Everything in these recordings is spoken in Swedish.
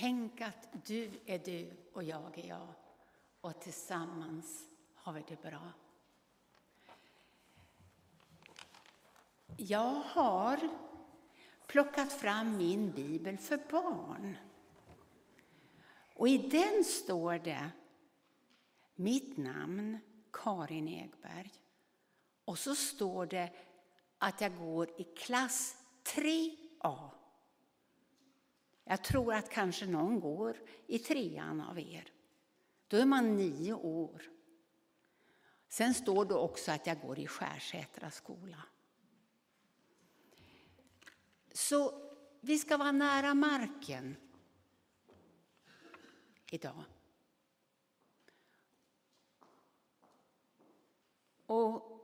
Tänk att du är du och jag är jag och tillsammans har vi det bra. Jag har plockat fram min bibel för barn. Och i den står det mitt namn, Karin Egberg. Och så står det att jag går i klass 3A. Jag tror att kanske någon går i trean av er. Då är man nio år. Sen står det också att jag går i Skärsätra skola. Så vi ska vara nära marken idag. Och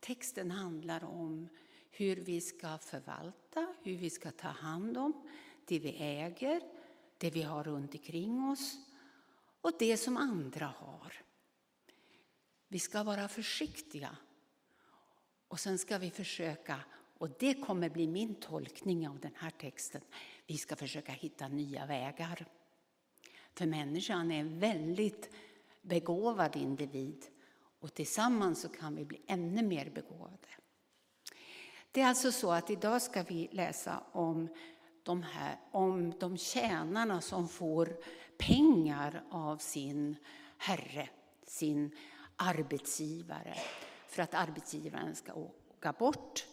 texten handlar om hur vi ska förvalta, hur vi ska ta hand om det vi äger, det vi har runt omkring oss och det som andra har. Vi ska vara försiktiga och sen ska vi försöka, och det kommer bli min tolkning av den här texten, vi ska försöka hitta nya vägar. För människan är en väldigt begåvad individ och tillsammans så kan vi bli ännu mer begåvade. Det är alltså så att idag ska vi läsa om de, här, om de tjänarna som får pengar av sin herre, sin arbetsgivare, för att arbetsgivaren ska åka bort.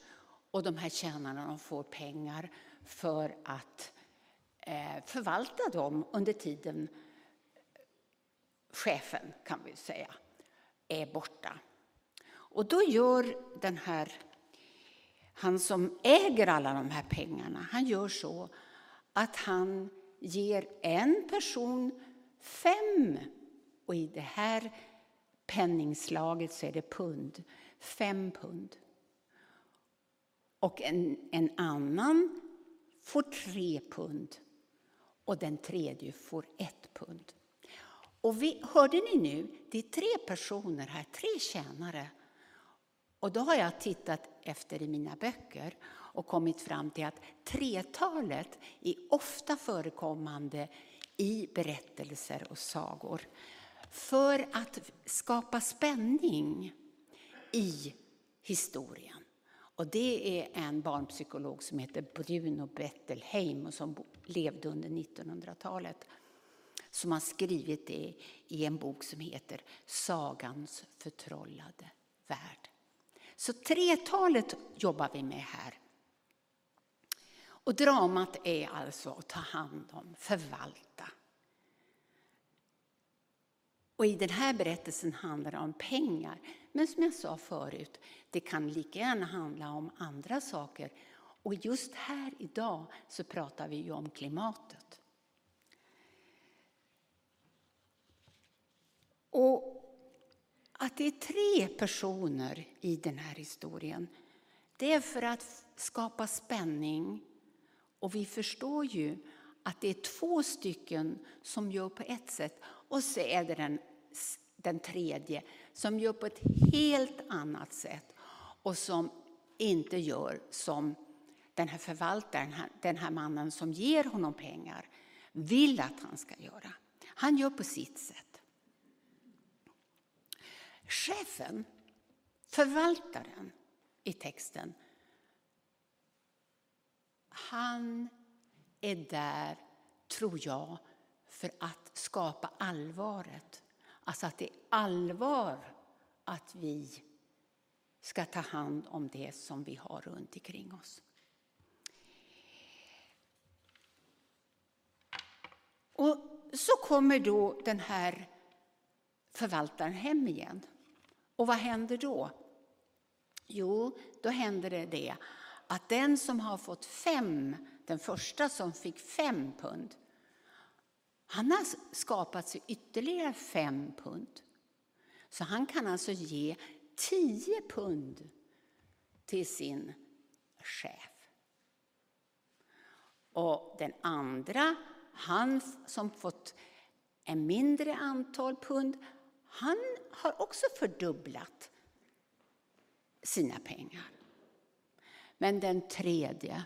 Och de här tjänarna de får pengar för att eh, förvalta dem under tiden chefen, kan vi säga, är borta. Och då gör den här han som äger alla de här pengarna, han gör så att han ger en person fem, och i det här penningslaget så är det pund, fem pund. Och en, en annan får tre pund och den tredje får ett pund. Och vi, hörde ni nu, det är tre personer här, tre tjänare och då har jag tittat efter i mina böcker och kommit fram till att tretalet är ofta förekommande i berättelser och sagor för att skapa spänning i historien. Och det är en barnpsykolog som heter Bruno Bettelheim och som levde under 1900-talet som har skrivit det i en bok som heter Sagans förtrollade värld. Så tretalet jobbar vi med här. Och dramat är alltså att ta hand om, förvalta. Och i den här berättelsen handlar det om pengar. Men som jag sa förut, det kan lika gärna handla om andra saker. Och just här idag så pratar vi ju om klimatet. Och att det är tre personer i den här historien, det är för att skapa spänning. Och vi förstår ju att det är två stycken som gör på ett sätt och så är det den, den tredje som gör på ett helt annat sätt och som inte gör som den här förvaltaren, den här mannen som ger honom pengar, vill att han ska göra. Han gör på sitt sätt. Chefen, förvaltaren i texten, han är där, tror jag, för att skapa allvaret. Alltså att det är allvar att vi ska ta hand om det som vi har runt omkring oss. Och så kommer då den här förvaltaren hem igen. Och vad händer då? Jo, då händer det det att den som har fått fem, den första som fick fem pund, han har skapat sig ytterligare fem pund. Så han kan alltså ge tio pund till sin chef. Och den andra, han som fått en mindre antal pund, han har också fördubblat sina pengar. Men den tredje,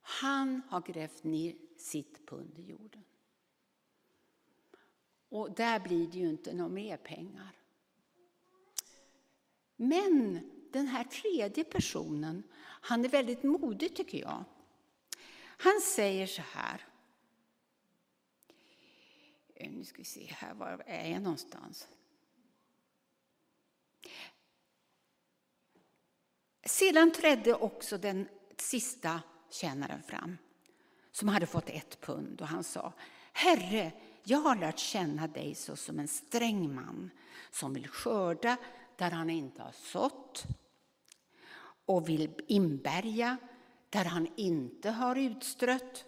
Han har grävt ner sitt pund i jorden. Och där blir det ju inte några mer pengar. Men den här tredje personen, han är väldigt modig tycker jag. Han säger så här. Eh, nu ska vi se här, var är jag någonstans? Sedan trädde också den sista tjänaren fram som hade fått ett pund och han sa Herre, jag har lärt känna dig så som en sträng man som vill skörda där han inte har sått och vill inbärga där han inte har utstrött.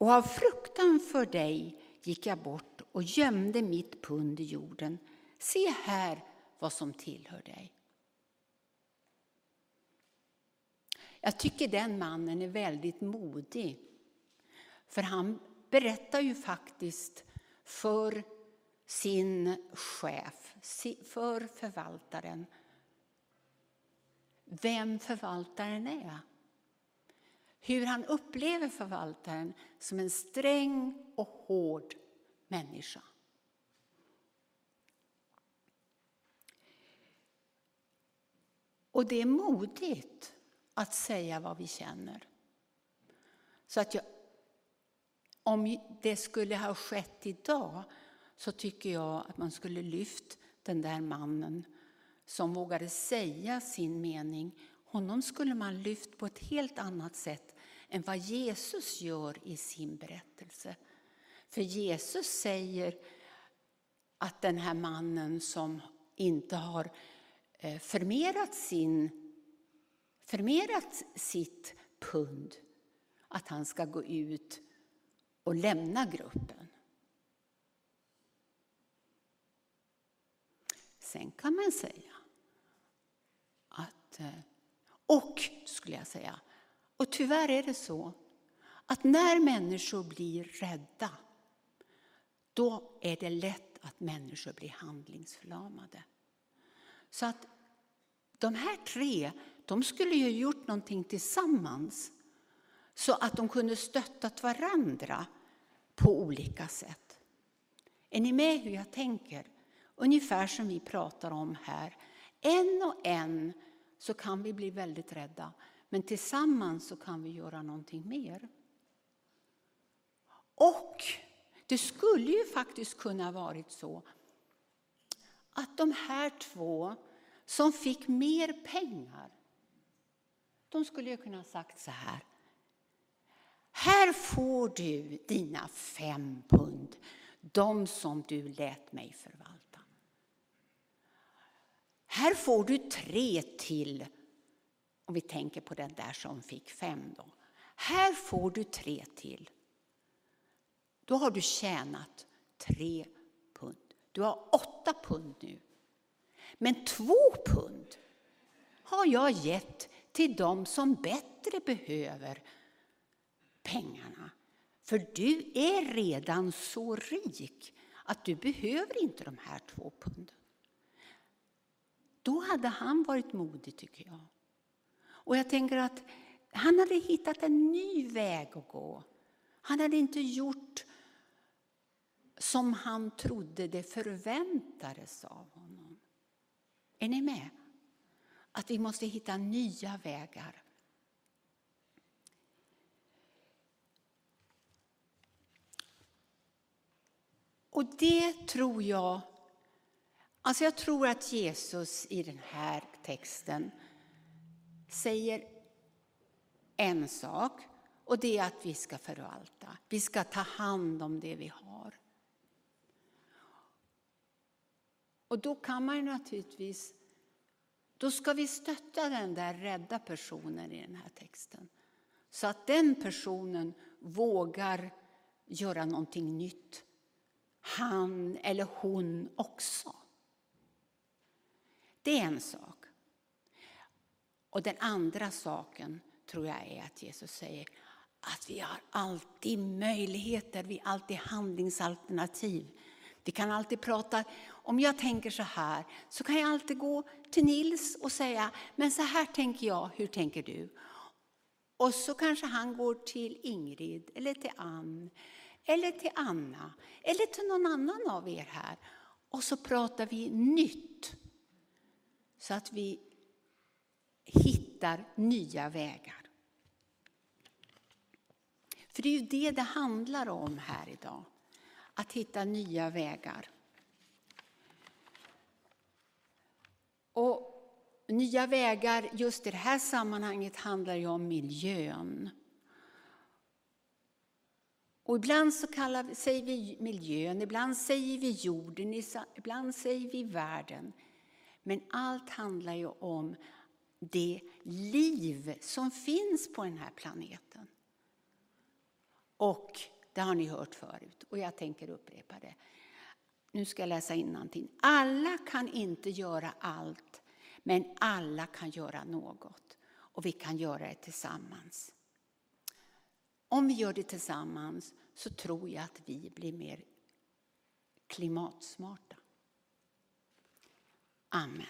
Och av fruktan för dig gick jag bort och gömde mitt pund i jorden. Se här vad som tillhör dig. Jag tycker den mannen är väldigt modig. För han berättar ju faktiskt för sin chef, för förvaltaren, vem förvaltaren är. Hur han upplever förvaltaren som en sträng och hård människa. Och det är modigt att säga vad vi känner. Så att jag, om det skulle ha skett idag så tycker jag att man skulle lyft den där mannen som vågade säga sin mening. Honom skulle man lyft på ett helt annat sätt än vad Jesus gör i sin berättelse. För Jesus säger att den här mannen som inte har eh, förmerat, sin, förmerat sitt pund, att han ska gå ut och lämna gruppen. Sen kan man säga att, eh, och skulle jag säga, och tyvärr är det så att när människor blir rädda, då är det lätt att människor blir handlingsförlamade. Så att de här tre, de skulle ju gjort någonting tillsammans så att de kunde stöttat varandra på olika sätt. Är ni med hur jag tänker? Ungefär som vi pratar om här. En och en så kan vi bli väldigt rädda, men tillsammans så kan vi göra någonting mer. Och det skulle ju faktiskt kunna varit så att de här två som fick mer pengar, de skulle ju kunna ha sagt så här. Här får du dina fem pund, de som du lät mig förvalta. Här får du tre till, om vi tänker på den där som fick fem. Då. Här får du tre till. Då har du tjänat tre pund. Du har åtta pund nu. Men två pund har jag gett till dem som bättre behöver pengarna. För du är redan så rik att du behöver inte de här två punden. Då hade han varit modig tycker jag. Och jag tänker att han hade hittat en ny väg att gå. Han hade inte gjort som han trodde det förväntades av honom. Är ni med? Att vi måste hitta nya vägar. Och det tror jag Alltså jag tror att Jesus i den här texten säger en sak och det är att vi ska förvalta. Vi ska ta hand om det vi har. Och då kan man naturligtvis, då ska vi stötta den där rädda personen i den här texten. Så att den personen vågar göra någonting nytt. Han eller hon också. Det är en sak. Och den andra saken tror jag är att Jesus säger att vi har alltid möjligheter, vi har alltid handlingsalternativ. Vi kan alltid prata, om jag tänker så här, så kan jag alltid gå till Nils och säga, men så här tänker jag, hur tänker du? Och så kanske han går till Ingrid, eller till Ann, eller till Anna, eller till någon annan av er här. Och så pratar vi nytt. Så att vi hittar nya vägar. För det är ju det det handlar om här idag. Att hitta nya vägar. Och nya vägar just i det här sammanhanget handlar ju om miljön. Och ibland så kallar, säger vi miljön, ibland säger vi jorden, ibland säger vi världen. Men allt handlar ju om det liv som finns på den här planeten. Och det har ni hört förut och jag tänker upprepa det. Nu ska jag läsa innantill. Alla kan inte göra allt, men alla kan göra något. Och vi kan göra det tillsammans. Om vi gör det tillsammans så tror jag att vi blir mer klimatsmarta. Amen.